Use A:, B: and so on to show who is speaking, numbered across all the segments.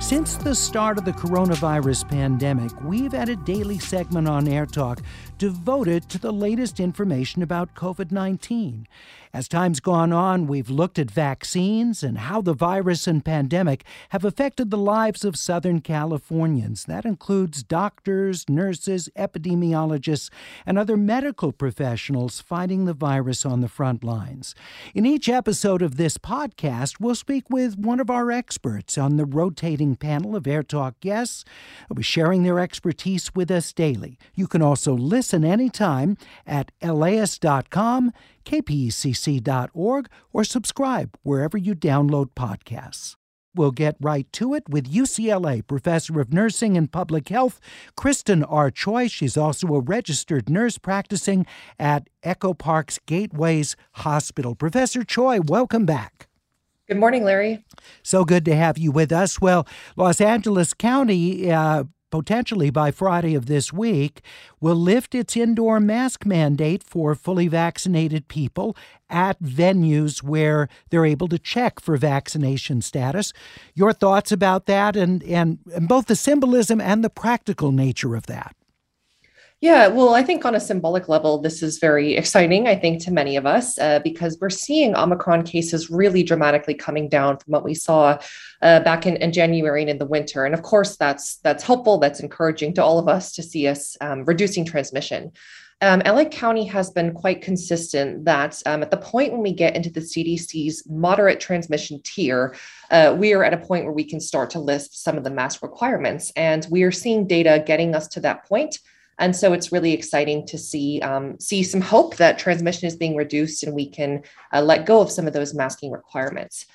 A: Since the start of the coronavirus pandemic, we've had a daily segment on Air Talk devoted to the latest information about COVID 19. As time's gone on, we've looked at vaccines and how the virus and pandemic have affected the lives of Southern Californians. That includes doctors, nurses, epidemiologists, and other medical professionals fighting the virus on the front lines. In each episode of this podcast, we'll speak with one of our experts on the rotating panel of Air Talk guests who be sharing their expertise with us daily. You can also listen anytime at laist.com kpcc.org, or subscribe wherever you download podcasts. We'll get right to it with UCLA professor of nursing and public health, Kristen R. Choi. She's also a registered nurse practicing at Echo Park's Gateways Hospital. Professor Choi, welcome back.
B: Good morning, Larry.
A: So good to have you with us. Well, Los Angeles County uh, potentially by Friday of this week, will lift its indoor mask mandate for fully vaccinated people at venues where they're able to check for vaccination status. Your thoughts about that and, and, and both the symbolism and the practical nature of that?
B: Yeah, well, I think on a symbolic level, this is very exciting, I think, to many of us, uh, because we're seeing Omicron cases really dramatically coming down from what we saw uh, back in, in, January and in the winter. And of course, that's that's helpful, that's encouraging to all of us to see us um, reducing transmission. Um, LA County has been quite consistent that um, at the point when we get into the CDC's moderate transmission tier, uh, we are at a point where we can start to list some of the mask requirements. And we are seeing data getting us to that point. And so it's really exciting to see um, see some hope that transmission is being reduced and we can uh, let go of some of those masking requirements.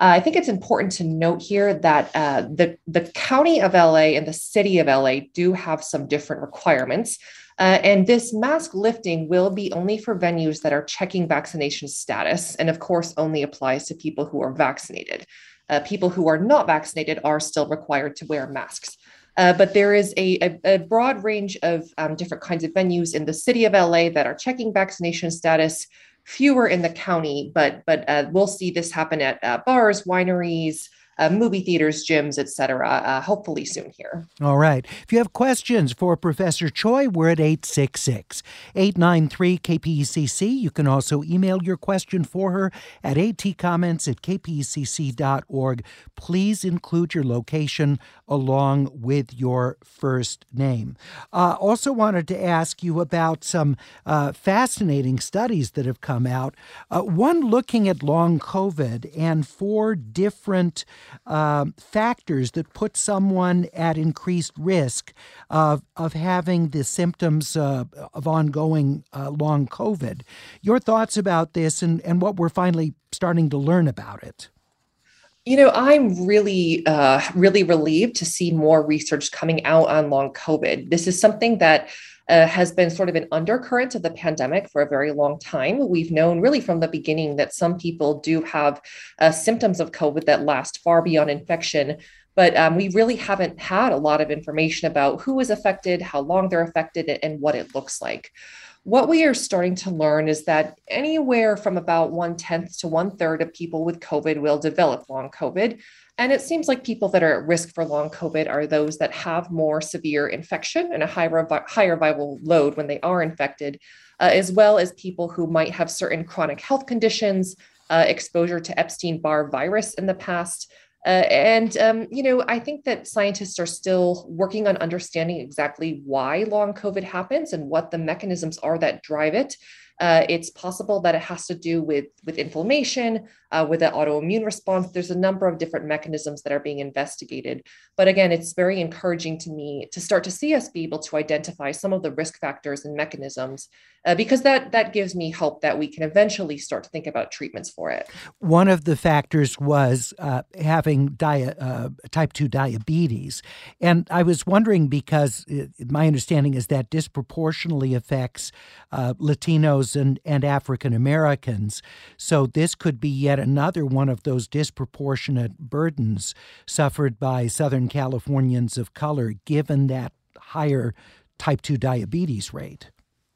B: Uh, I think it's important to note here that uh, the, the county of LA and the city of LA do have some different requirements. Uh, and this mask lifting will be only for venues that are checking vaccination status, and of course, only applies to people who are vaccinated. Uh, people who are not vaccinated are still required to wear masks. Uh, but there is a, a, a broad range of um, different kinds of venues in the city of LA that are checking vaccination status, fewer in the county, but but uh, we'll see this happen at uh, bars, wineries, uh, movie theaters, gyms, etc. Uh, hopefully soon here.
A: All right. If you have questions for Professor Choi, we're at 866 893 KPCC. You can also email your question for her at atcomments at kpcc.org. Please include your location along with your first name. Uh, also, wanted to ask you about some uh, fascinating studies that have come out. Uh, one looking at long COVID and four different uh, factors that put someone at increased risk of, of having the symptoms uh, of ongoing uh, long COVID. Your thoughts about this and, and what we're finally starting to learn about it?
B: You know, I'm really, uh, really relieved to see more research coming out on long COVID. This is something that uh, has been sort of an undercurrent of the pandemic for a very long time. We've known really from the beginning that some people do have uh, symptoms of COVID that last far beyond infection. But um, we really haven't had a lot of information about who is affected, how long they're affected, and what it looks like. What we are starting to learn is that anywhere from about one tenth to one third of people with COVID will develop long COVID. And it seems like people that are at risk for long COVID are those that have more severe infection and a higher, higher viral load when they are infected, uh, as well as people who might have certain chronic health conditions, uh, exposure to Epstein Barr virus in the past. Uh, and, um, you know, I think that scientists are still working on understanding exactly why long COVID happens and what the mechanisms are that drive it. Uh, it's possible that it has to do with, with inflammation, uh, with an autoimmune response. There's a number of different mechanisms that are being investigated. But again, it's very encouraging to me to start to see us be able to identify some of the risk factors and mechanisms uh, because that that gives me hope that we can eventually start to think about treatments for it.
A: One of the factors was uh, having dia- uh, type two diabetes, and I was wondering because it, my understanding is that disproportionately affects uh, Latinos and and African Americans. So this could be yet another one of those disproportionate burdens suffered by Southern Californians of color, given that higher type 2 diabetes rate.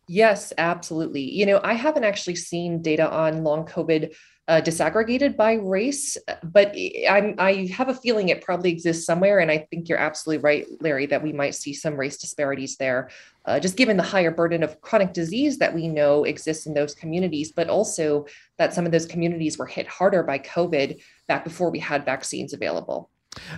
B: Yes, absolutely. You know, I haven't actually seen data on long COVID uh, disaggregated by race, but I'm, I have a feeling it probably exists somewhere. And I think you're absolutely right, Larry, that we might see some race disparities there, uh, just given the higher burden of chronic disease that we know exists in those communities, but also that some of those communities were hit harder by COVID back before we had vaccines available.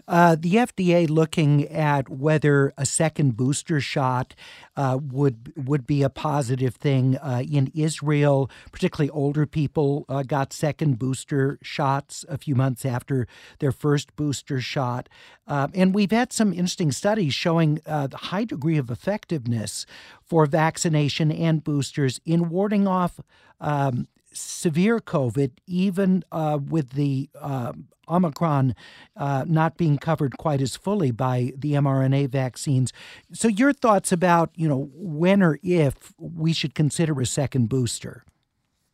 A: Uh, the FDA looking at whether a second booster shot uh, would would be a positive thing uh, in Israel. Particularly older people uh, got second booster shots a few months after their first booster shot, uh, and we've had some interesting studies showing uh, the high degree of effectiveness for vaccination and boosters in warding off. Um, severe COVID, even uh, with the uh, Omicron uh, not being covered quite as fully by the mRNA vaccines. So, your thoughts about you know when or if we should consider a second booster?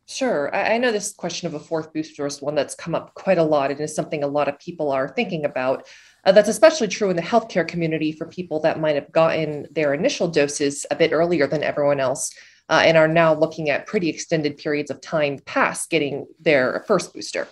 B: Sure. I, know this question of a fourth booster is one that's come up quite a lot and is something a lot of people are thinking about. Uh, that's especially true in the healthcare community for people that might have gotten their initial doses a bit earlier than everyone else uh, and are now looking at pretty extended periods of time past getting their first booster.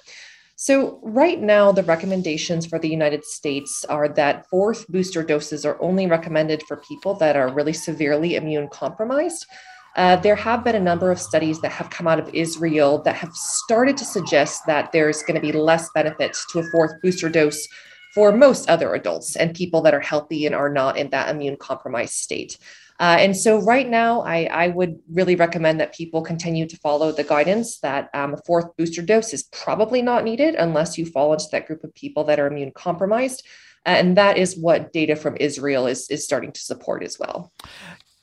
B: So, right now, the recommendations for the United States are that fourth booster doses are only recommended for people that are really severely immune compromised. Uh, there have been a number of studies that have come out of Israel that have started to suggest that there's going to be less benefits to a fourth booster dose for most other adults and people that are healthy and are not in that immune compromised state. Uh, and so, right now, I, I, would really recommend that people continue to follow the guidance that um, a fourth booster dose is probably not needed unless you fall into that group of people that are immune compromised. And that is what data from Israel is, is starting to support as well.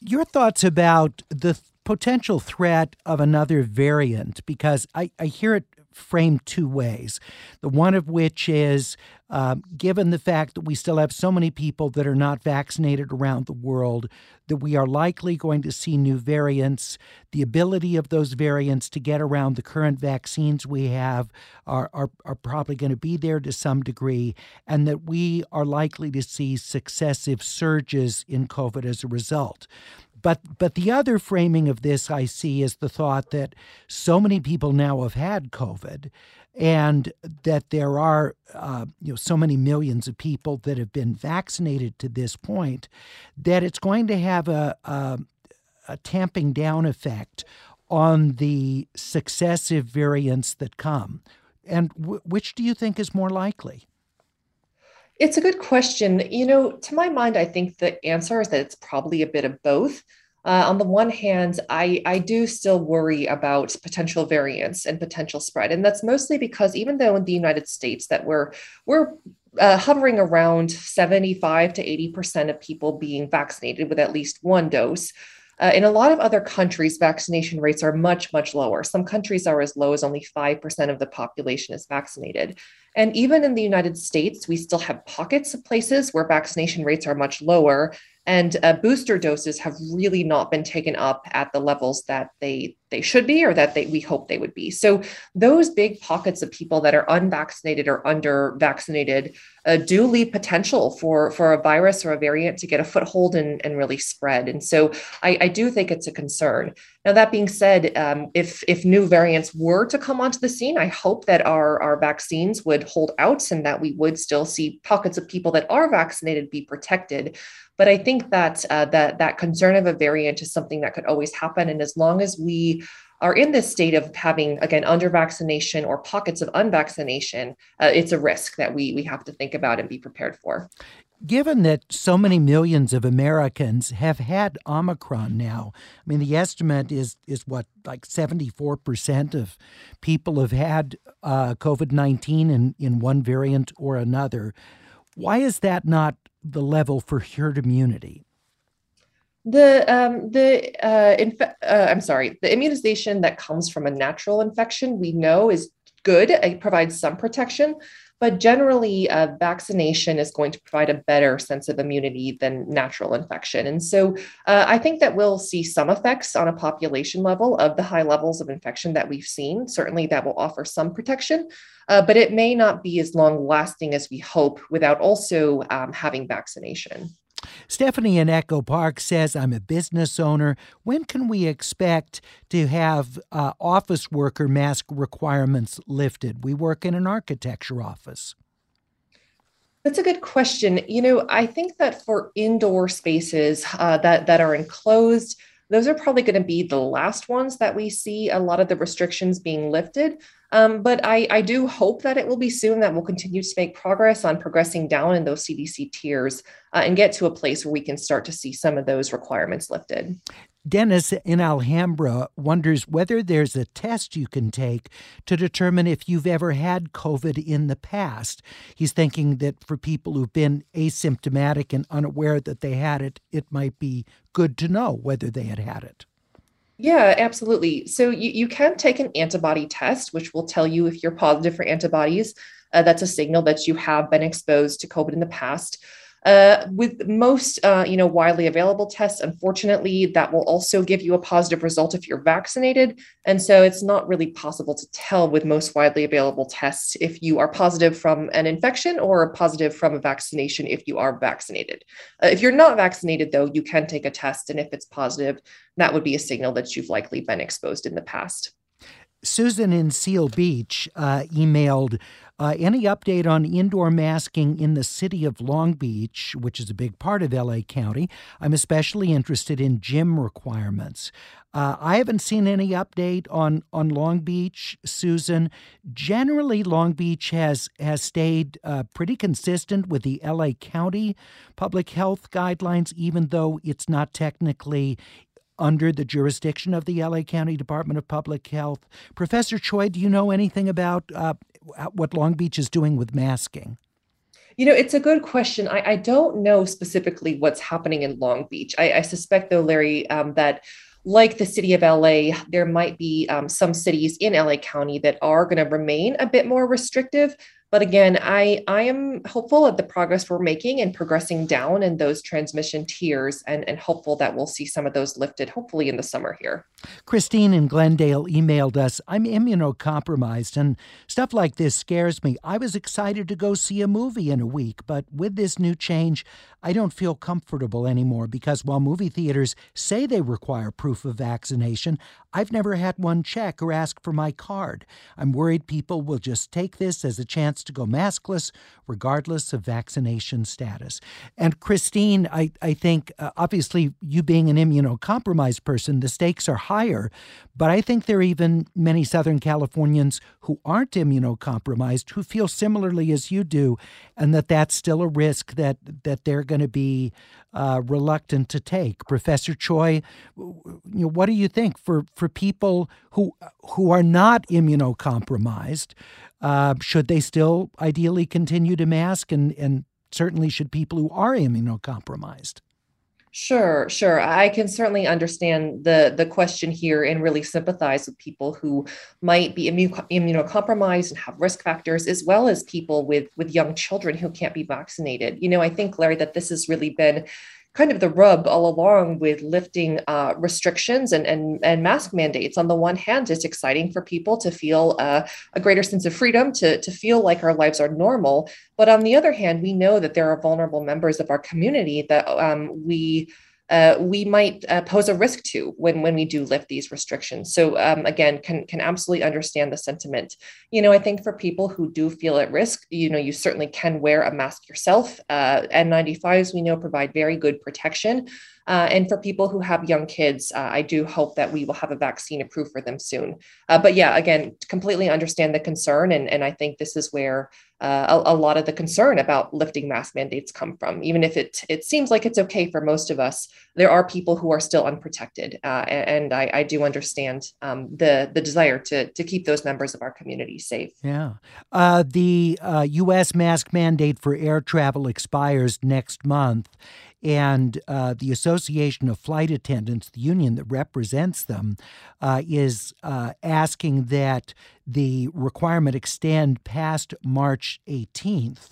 A: Your thoughts about the potential threat of another variant, because I, I hear it framed two ways. The one of which is um, given the fact that we still have so many people that are not vaccinated around the world, that we are likely going to see new variants. The ability of those variants to get around the current vaccines we have are, are, are probably going to be there to some degree, and that we are likely to see successive surges in COVID as a result. But but the other framing of this I see is the thought that so many people now have had COVID, and that there are uh, you know so many millions of people that have been vaccinated to this point, that it's going to have a, a, a tamping down effect on the successive variants that come. And w- which do you think is more likely?
B: It's a good question. You know, to my mind, I think the answer is that it's probably a bit of both. Uh, on the one hand, I, I do still worry about potential variants and potential spread. And that's mostly because even though in the United States that we're we're uh, hovering around 75 to 80% of people being vaccinated with at least one dose, uh, in a lot of other countries, vaccination rates are much, much lower. Some countries are as low as only 5% of the population is vaccinated. And even in the United States, we still have pockets of places where vaccination rates are much lower and uh, booster doses have really not been taken up at the levels that they they should be or that they we hope they would be. So those big pockets of people that are unvaccinated or under vaccinated uh, do leave potential for for a virus or a variant to get a foothold and, and really spread. And so I, I do think it's a concern. Now that being said um, if if new variants were to come onto the scene i hope that our our vaccines would hold out and that we would still see pockets of people that are vaccinated be protected. But I think that uh, that that concern of a variant is something that could always happen. And as long as we are in this state of having again under vaccination or pockets of unvaccination, uh, it's a risk that we we have to think about and be prepared for.
A: given that so many millions of Americans have had Omicron now, I mean, the estimate is is what like seventy four percent of people have had uh, COVID nineteen in in one variant or another. Why is that not the level for herd immunity?
B: The um, the uh, inf- uh, I'm sorry, the immunization that comes from a natural infection we know is good. It provides some protection, but generally, uh, vaccination is going to provide a better sense of immunity than natural infection. And so uh, I think that we'll see some effects on a population level of the high levels of infection that we've seen. Certainly, that will offer some protection, uh, but it may not be as long lasting as we hope without also um, having vaccination.
A: Stephanie in Echo Park says, I'm a business owner. When can we expect to have uh, office worker mask requirements lifted? We work in an architecture office.
B: That's a good question. You know, I think that for indoor spaces uh, that that are enclosed, those are probably going to be the last ones that we see a lot of the restrictions being lifted. Um, but I, I do hope that it will be soon that we'll continue to make progress on progressing down in those CDC tiers uh, and get to a place where we can start to see some of those requirements lifted.
A: Dennis in Alhambra wonders whether there's a test you can take to determine if you've ever had COVID in the past. He's thinking that for people who've been asymptomatic and unaware that they had it, it might be good to know whether they had had it.
B: Yeah, absolutely. So you, you can take an antibody test, which will tell you if you're positive for antibodies. Uh, that's a signal that you have been exposed to COVID in the past. Uh, with most, uh, you know, widely available tests, unfortunately, that will also give you a positive result if you're vaccinated. And so it's not really possible to tell with most widely available tests if you are positive from an infection or positive from a vaccination if you are vaccinated. Uh, if you're not vaccinated, though, you can take a test. And if it's positive, that would be a signal that you've likely been exposed in the past.
A: Susan in Seal Beach uh, emailed uh, any update on indoor masking in the city of Long Beach, which is a big part of LA County? I'm especially interested in gym requirements. Uh, I haven't seen any update on, on Long Beach, Susan. Generally, Long Beach has has stayed uh, pretty consistent with the LA County public health guidelines, even though it's not technically under the jurisdiction of the LA County Department of Public Health. Professor Choi, do you know anything about uh, what Long Beach is doing with masking?
B: You know, it's a good question. I, I don't know specifically what's happening in Long Beach. I, I suspect, though, Larry, um, that like the city of LA, there might be um, some cities in LA County that are going to remain a bit more restrictive. But again, I, I am hopeful of the progress we're making and progressing down in those transmission tiers and, and hopeful that we'll see some of those lifted hopefully in the summer here.
A: Christine in Glendale emailed us I'm immunocompromised and stuff like this scares me. I was excited to go see a movie in a week, but with this new change, I don't feel comfortable anymore because while movie theaters say they require proof of vaccination, I've never had one check or ask for my card. I'm worried people will just take this as a chance to go maskless, regardless of vaccination status. And Christine, I, I think uh, obviously you being an immunocompromised person, the stakes are higher, but I think there are even many Southern Californians who aren't immunocompromised who feel similarly as you do, and that that's still a risk that, that they're going to be uh, reluctant to take. Professor Choi, you know, what do you think for, for people who who are not immunocompromised? Uh, should they still ideally continue to mask, and and certainly should people who are immunocompromised?
B: Sure, sure. I can certainly understand the the question here and really sympathize with people who might be immunocompromised and have risk factors, as well as people with with young children who can't be vaccinated. You know, I think Larry that this has really been kind of the rub all along with lifting uh, restrictions and, and, and mask mandates. On the one hand, it's exciting for people to feel uh, a greater sense of freedom, to, to feel like our lives are normal. But on the other hand, we know that there are vulnerable members of our community that um, we uh, we might uh, pose a risk to when when we do lift these restrictions. So um, again, can can absolutely understand the sentiment. You know, I think for people who do feel at risk, you know, you certainly can wear a mask yourself. Uh, N95s we know provide very good protection. Uh, and for people who have young kids, uh, I do hope that we will have a vaccine approved for them soon. Uh, but yeah, again, completely understand the concern. And, and I think this is where uh, a, a, lot of the concern about lifting mask mandates come from. Even if it, it seems like it's okay for most of us, there are people who are still unprotected. Uh, and I, I, do understand um, the, the desire to, to keep those members of our community safe.
A: Yeah. Uh, the U.S. mask mandate for air travel expires next month and uh, the Association of Flight Attendants, the union that represents them, uh, is uh, asking that the requirement extend past March 18th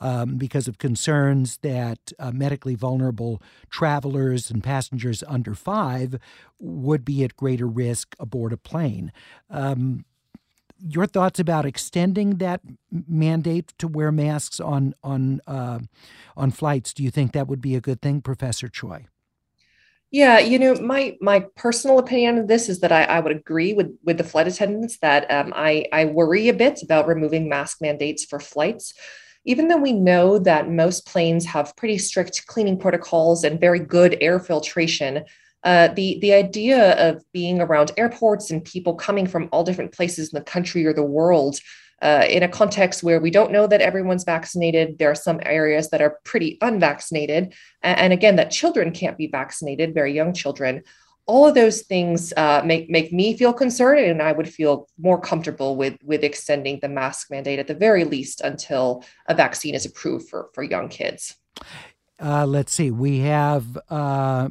A: um, because of concerns that uh, medically vulnerable travelers and passengers under five would be at greater risk aboard a plane. Um, your thoughts about extending that mandate to wear masks on on uh, on flights? Do you think that would be a good thing, Professor Choi?
B: Yeah, you know, my my personal opinion on this is that I, I would agree with with the flight attendants that um, I I worry a bit about removing mask mandates for flights. Even though we know that most planes have pretty strict cleaning protocols and very good air filtration, uh, the the idea of being around airports and people coming from all different places in the country or the world uh, in a context where we don't know that everyone's vaccinated there are some areas that are pretty unvaccinated and, again that children can't be vaccinated very young children all of those things uh, make make me feel concerned, and I would feel more comfortable with with extending the mask mandate at the very least until a vaccine is approved for for young kids.
A: Uh, let's see. We have uh,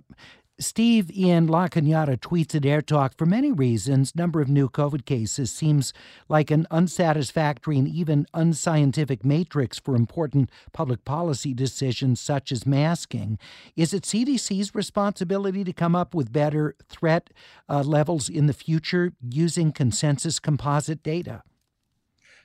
A: Steve in LA tweets at Air Talk for many reasons. Number of new COVID cases seems like an unsatisfactory and even unscientific matrix for important public policy decisions such as masking. Is it CDC's responsibility to come up with better threat uh, levels in the future using consensus composite data?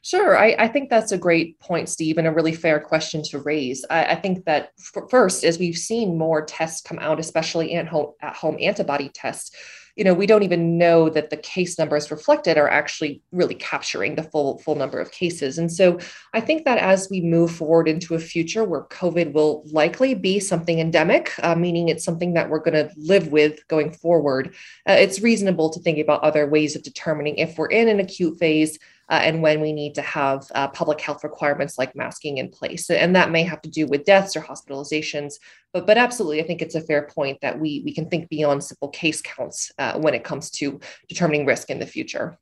B: Sure. I, I, think that's a great point, Steve, and a really fair question to raise. I, I think that f- first, as we've seen more tests come out, especially at home, at home antibody tests, you know, we don't even know that the case numbers reflected are actually really capturing the full full number of cases. And so I think that as we move forward into a future where COVID will likely be something endemic, uh, meaning it's something that we're going to live with going forward, uh, it's reasonable to think about other ways of determining if we're in an acute phase uh, and when we need to have uh, public health requirements like masking in place. And that may have to do with deaths or hospitalizations. But, but absolutely, I think it's a fair point that we, we can think beyond simple case counts uh, when it comes to determining risk in the future.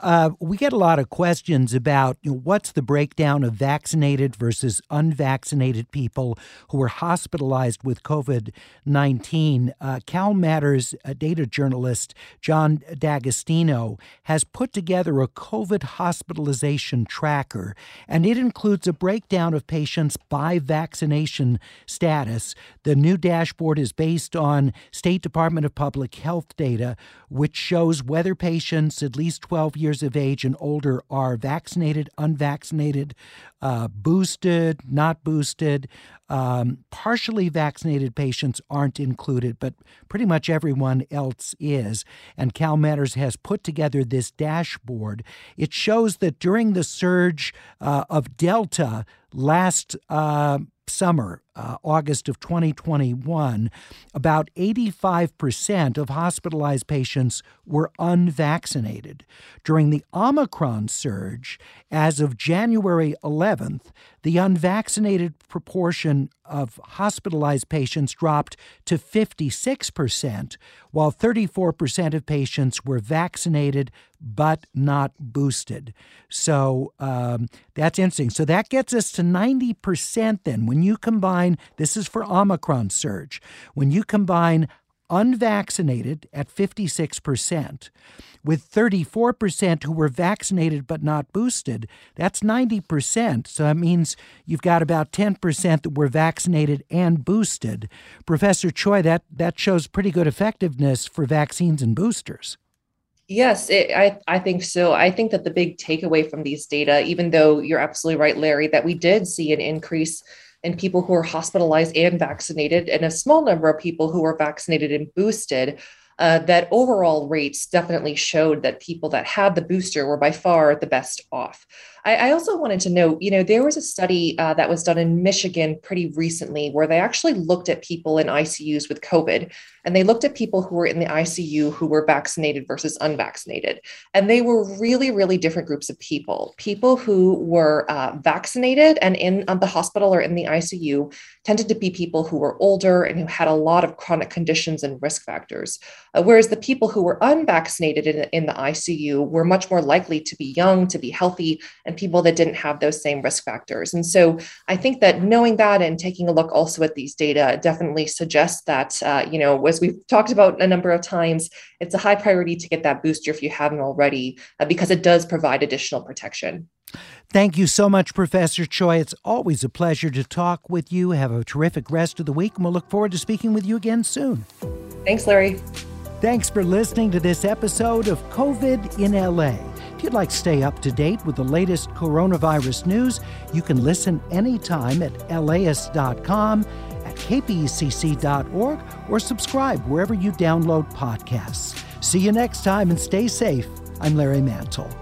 A: Uh, we get a lot of questions about you know, what's the breakdown of vaccinated versus unvaccinated people who were hospitalized with COVID 19. Uh, Cal Matters uh, data journalist John D'Agostino has put together a COVID hospitalization tracker, and it includes a breakdown of patients by vaccination status. The new dashboard is based on State Department of Public Health data, which shows whether patients at least 12 years of age and older are vaccinated, unvaccinated, uh, boosted, not boosted. Um, partially vaccinated patients aren't included, but pretty much everyone else is. And Cal Matters has put together this dashboard. It shows that during the surge uh, of Delta last uh, summer, uh, August of 2021, about 85% of hospitalized patients were unvaccinated. During the Omicron surge, as of January 11th, the unvaccinated proportion of hospitalized patients dropped to 56%, while 34% of patients were vaccinated but not boosted. So um, that's interesting. So that gets us to 90% then. When you combine, this is for Omicron surge, when you combine unvaccinated at 56%, with 34% who were vaccinated but not boosted, that's 90%. So that means you've got about 10% that were vaccinated and boosted. Professor Choi, that, that shows pretty good effectiveness for vaccines and boosters.
B: Yes, it, I, I think so. I think that the big takeaway from these data, even though you're absolutely right, Larry, that we did see an increase in people who are hospitalized and vaccinated, and a small number of people who are vaccinated and boosted. Uh, that overall rates definitely showed that people that had the booster were by far the best off. I, I also wanted to note, you know, there was a study uh, that was done in Michigan pretty recently where they actually looked at people in ICUs with COVID and they looked at people who were in the ICU who were vaccinated versus unvaccinated. And they were really, really different groups of people. People who were uh, vaccinated and in the hospital or in the ICU tended to be people who were older and who had a lot of chronic conditions and risk factors. Uh, whereas the people who were unvaccinated in, in the ICU were much more likely to be young, to be healthy, and people that didn't have those same risk factors. And so I think that knowing that and taking a look also at these data definitely suggests that, uh, you know, as we've talked about a number of times, it's a high priority to get that booster if you haven't already, uh, because it does provide additional protection.
A: Thank you so much, Professor Choi. It's always a pleasure to talk with you. Have a terrific rest of the week, and we'll look forward to speaking with you again soon.
B: Thanks, Larry.
A: Thanks for listening to this episode of COVID in LA. If you'd like to stay up to date with the latest coronavirus news, you can listen anytime at laist.com, at kpcc.org, or subscribe wherever you download podcasts. See you next time and stay safe. I'm Larry Mantle.